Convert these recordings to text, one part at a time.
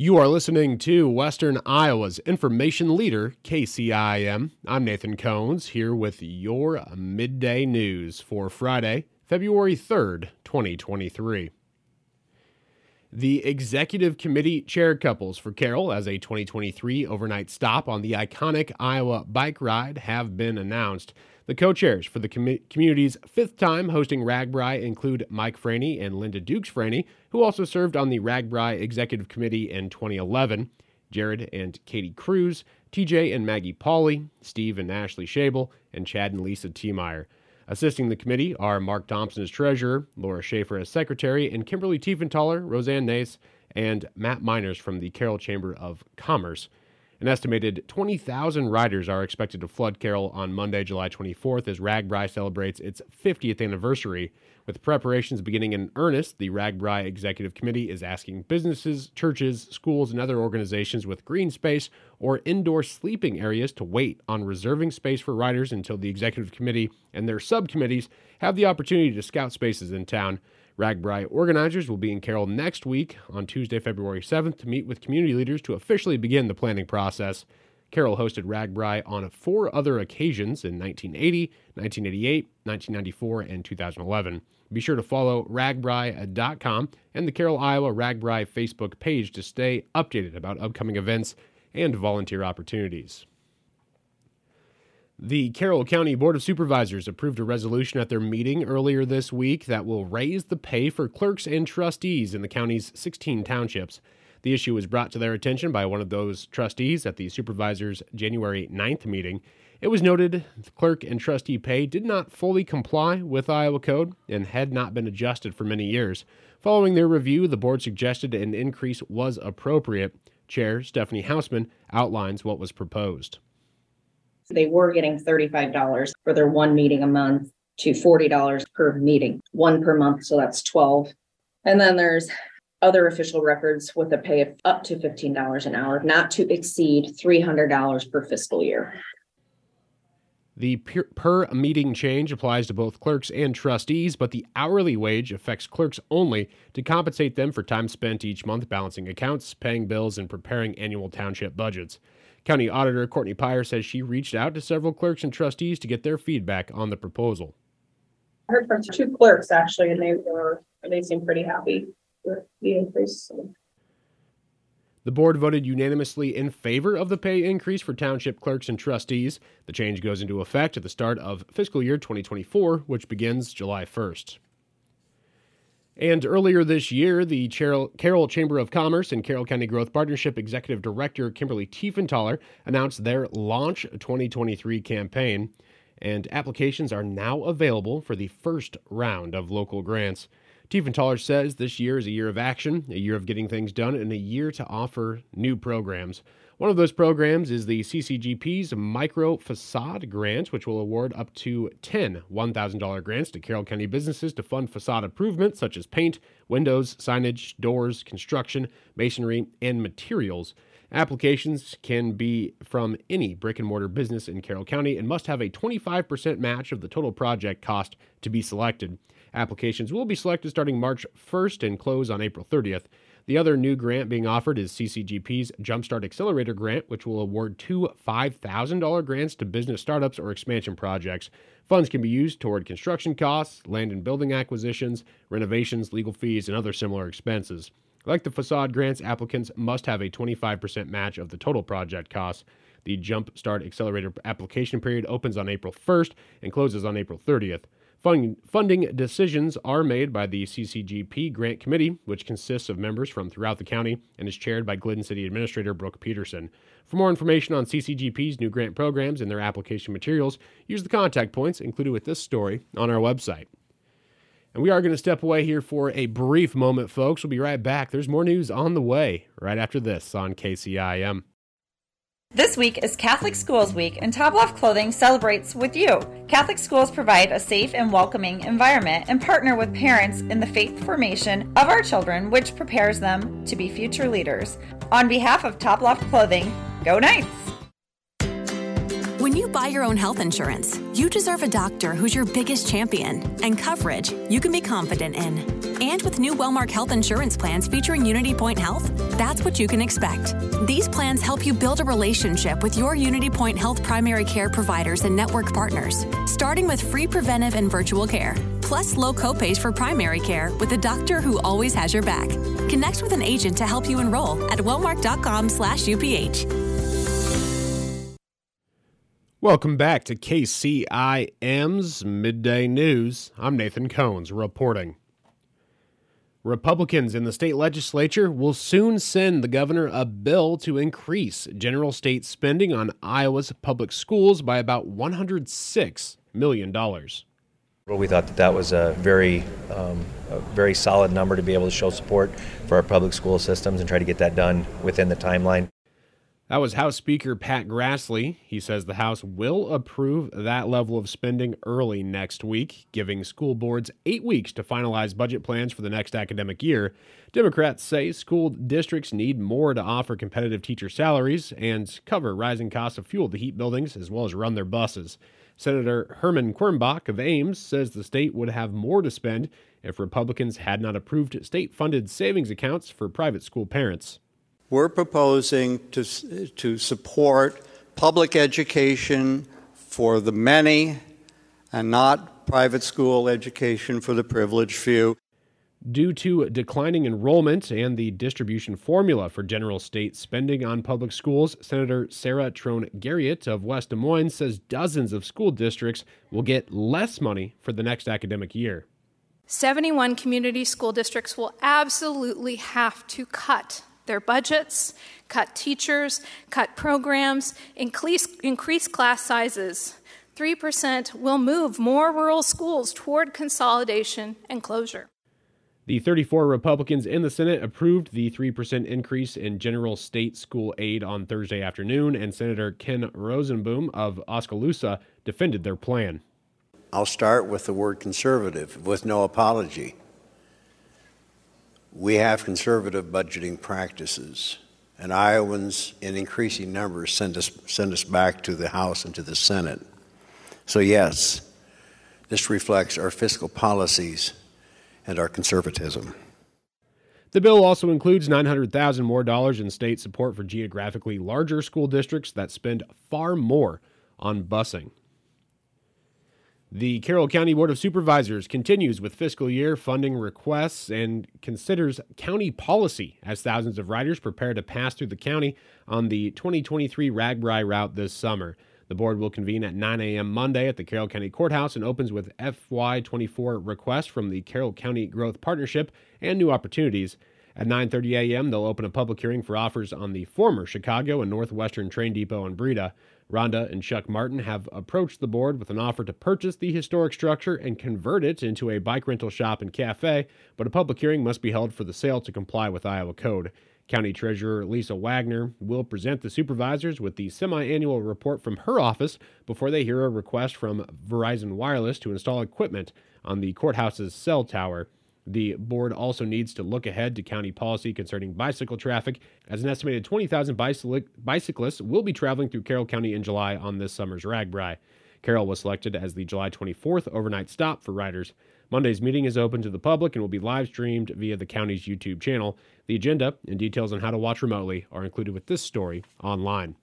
You are listening to Western Iowa's information leader, KCIM. I'm Nathan Cohns here with your midday news for Friday, February 3rd, 2023. The executive committee chair couples for Carroll as a 2023 overnight stop on the iconic Iowa bike ride have been announced. The co chairs for the com- community's fifth time hosting RAGBRAI include Mike Franey and Linda Dukes Franey, who also served on the RAGBRAI Executive Committee in 2011, Jared and Katie Cruz, TJ and Maggie Pauley, Steve and Ashley Schabel, and Chad and Lisa Tiemeyer. Assisting the committee are Mark Thompson as treasurer, Laura Schaefer as secretary, and Kimberly Tiefenthaler, Roseanne Nace, and Matt Miners from the Carroll Chamber of Commerce. An estimated 20,000 riders are expected to flood Carroll on Monday, July 24th, as RAGBRAI celebrates its 50th anniversary. With preparations beginning in earnest, the RAGBRAI Executive Committee is asking businesses, churches, schools, and other organizations with green space or indoor sleeping areas to wait on reserving space for riders until the Executive Committee and their subcommittees have the opportunity to scout spaces in town. RAGBRAI organizers will be in Carroll next week on Tuesday, February 7th to meet with community leaders to officially begin the planning process. Carroll hosted RAGBRAI on four other occasions in 1980, 1988, 1994, and 2011. Be sure to follow ragbrai.com and the Carroll, Iowa RAGBRAI Facebook page to stay updated about upcoming events and volunteer opportunities. The Carroll County Board of Supervisors approved a resolution at their meeting earlier this week that will raise the pay for clerks and trustees in the county's 16 townships. The issue was brought to their attention by one of those trustees at the supervisors' January 9th meeting. It was noted the clerk and trustee pay did not fully comply with Iowa Code and had not been adjusted for many years. Following their review, the board suggested an increase was appropriate. Chair Stephanie Hausman outlines what was proposed. They were getting thirty-five dollars for their one meeting a month to forty dollars per meeting, one per month, so that's twelve. And then there's other official records with a pay of up to fifteen dollars an hour, not to exceed three hundred dollars per fiscal year. The per, per meeting change applies to both clerks and trustees, but the hourly wage affects clerks only to compensate them for time spent each month balancing accounts, paying bills, and preparing annual township budgets. County Auditor Courtney Pyer says she reached out to several clerks and trustees to get their feedback on the proposal. I heard from two clerks actually, and they were, they seemed pretty happy with the increase. The board voted unanimously in favor of the pay increase for township clerks and trustees. The change goes into effect at the start of fiscal year 2024, which begins July 1st. And earlier this year, the Carroll Chamber of Commerce and Carroll County Growth Partnership Executive Director Kimberly Tiefenthaler announced their Launch 2023 campaign, and applications are now available for the first round of local grants. Tiefenthaler says this year is a year of action, a year of getting things done, and a year to offer new programs. One of those programs is the CCGP's Micro Facade Grant, which will award up to 10 $1,000 grants to Carroll County businesses to fund facade improvements such as paint, windows, signage, doors, construction, masonry, and materials. Applications can be from any brick and mortar business in Carroll County and must have a 25% match of the total project cost to be selected. Applications will be selected starting March 1st and close on April 30th. The other new grant being offered is CCGP's Jumpstart Accelerator Grant, which will award two $5,000 grants to business startups or expansion projects. Funds can be used toward construction costs, land and building acquisitions, renovations, legal fees, and other similar expenses. Like the facade grants, applicants must have a 25% match of the total project costs. The Jumpstart Accelerator application period opens on April 1st and closes on April 30th. Funding decisions are made by the CCGP Grant Committee, which consists of members from throughout the county and is chaired by Glidden City Administrator Brooke Peterson. For more information on CCGP's new grant programs and their application materials, use the contact points included with this story on our website. And we are going to step away here for a brief moment, folks. We'll be right back. There's more news on the way right after this on KCIM. This week is Catholic Schools Week, and Top Loft Clothing celebrates with you. Catholic schools provide a safe and welcoming environment and partner with parents in the faith formation of our children, which prepares them to be future leaders. On behalf of Top Loft Clothing, go Knights! When you buy your own health insurance, you deserve a doctor who's your biggest champion and coverage you can be confident in. And with new Wellmark health insurance plans featuring Unity Point Health, that's what you can expect. These plans help you build a relationship with your Unity Point Health primary care providers and network partners, starting with free preventive and virtual care, plus low copays for primary care with a doctor who always has your back. Connect with an agent to help you enroll at wellmark.com/uph. Welcome back to KCIM's Midday News. I'm Nathan Cohns reporting. Republicans in the state legislature will soon send the governor a bill to increase general state spending on Iowa's public schools by about $106 million. We thought that that was a very, um, a very solid number to be able to show support for our public school systems and try to get that done within the timeline. That was House Speaker Pat Grassley. He says the House will approve that level of spending early next week, giving school boards eight weeks to finalize budget plans for the next academic year. Democrats say school districts need more to offer competitive teacher salaries and cover rising costs of fuel to heat buildings as well as run their buses. Senator Herman Quirmbach of Ames says the state would have more to spend if Republicans had not approved state funded savings accounts for private school parents. We're proposing to, to support public education for the many and not private school education for the privileged few. Due to declining enrollment and the distribution formula for general state spending on public schools, Senator Sarah Trone Garriott of West Des Moines says dozens of school districts will get less money for the next academic year. 71 community school districts will absolutely have to cut their budgets, cut teachers, cut programs, increase, increase class sizes. 3% will move more rural schools toward consolidation and closure. The 34 Republicans in the Senate approved the 3% increase in general state school aid on Thursday afternoon, and Senator Ken Rosenboom of Oskaloosa defended their plan. I'll start with the word conservative with no apology we have conservative budgeting practices, and Iowans in increasing numbers send us, send us back to the House and to the Senate. So, yes, this reflects our fiscal policies and our conservatism. The bill also includes 900,000 more dollars in state support for geographically larger school districts that spend far more on busing. The Carroll County Board of Supervisors continues with fiscal year funding requests and considers county policy as thousands of riders prepare to pass through the county on the 2023 RAGBRAI route this summer. The board will convene at 9 a.m. Monday at the Carroll County Courthouse and opens with FY24 requests from the Carroll County Growth Partnership and new opportunities. At 9:30 a.m., they'll open a public hearing for offers on the former Chicago and Northwestern Train Depot in Breda. Rhonda and Chuck Martin have approached the board with an offer to purchase the historic structure and convert it into a bike rental shop and cafe, but a public hearing must be held for the sale to comply with Iowa code. County Treasurer Lisa Wagner will present the supervisors with the semi annual report from her office before they hear a request from Verizon Wireless to install equipment on the courthouse's cell tower. The board also needs to look ahead to county policy concerning bicycle traffic, as an estimated 20,000 bicyclists will be traveling through Carroll County in July on this summer's RAGBRAI. Carroll was selected as the July 24th overnight stop for riders. Monday's meeting is open to the public and will be live streamed via the county's YouTube channel. The agenda and details on how to watch remotely are included with this story online.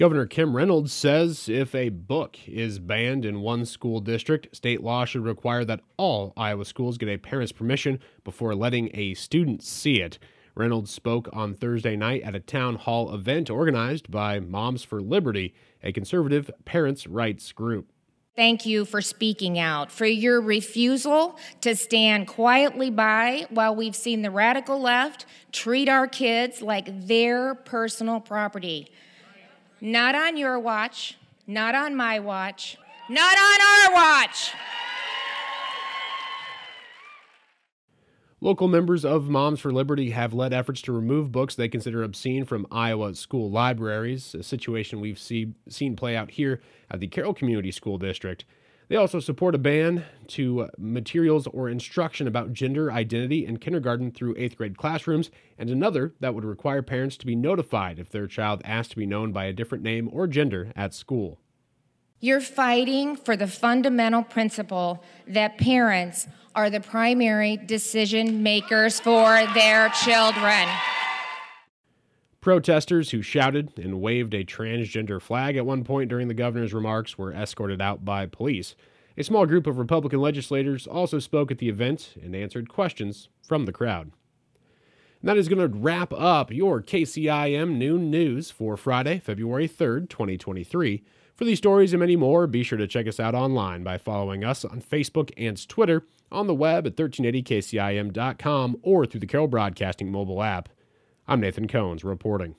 Governor Kim Reynolds says if a book is banned in one school district, state law should require that all Iowa schools get a parent's permission before letting a student see it. Reynolds spoke on Thursday night at a town hall event organized by Moms for Liberty, a conservative parents' rights group. Thank you for speaking out, for your refusal to stand quietly by while we've seen the radical left treat our kids like their personal property. Not on your watch, not on my watch, not on our watch. Local members of Moms for Liberty have led efforts to remove books they consider obscene from Iowa school libraries, a situation we've see, seen play out here at the Carroll Community School District. They also support a ban to uh, materials or instruction about gender identity in kindergarten through eighth grade classrooms, and another that would require parents to be notified if their child asked to be known by a different name or gender at school. You're fighting for the fundamental principle that parents are the primary decision makers for their children. Protesters who shouted and waved a transgender flag at one point during the governor's remarks were escorted out by police. A small group of Republican legislators also spoke at the event and answered questions from the crowd. And that is going to wrap up your KCIM noon news for Friday, February 3rd, 2023. For these stories and many more, be sure to check us out online by following us on Facebook and Twitter, on the web at 1380kcim.com, or through the Carroll Broadcasting mobile app. I'm Nathan Cohns reporting.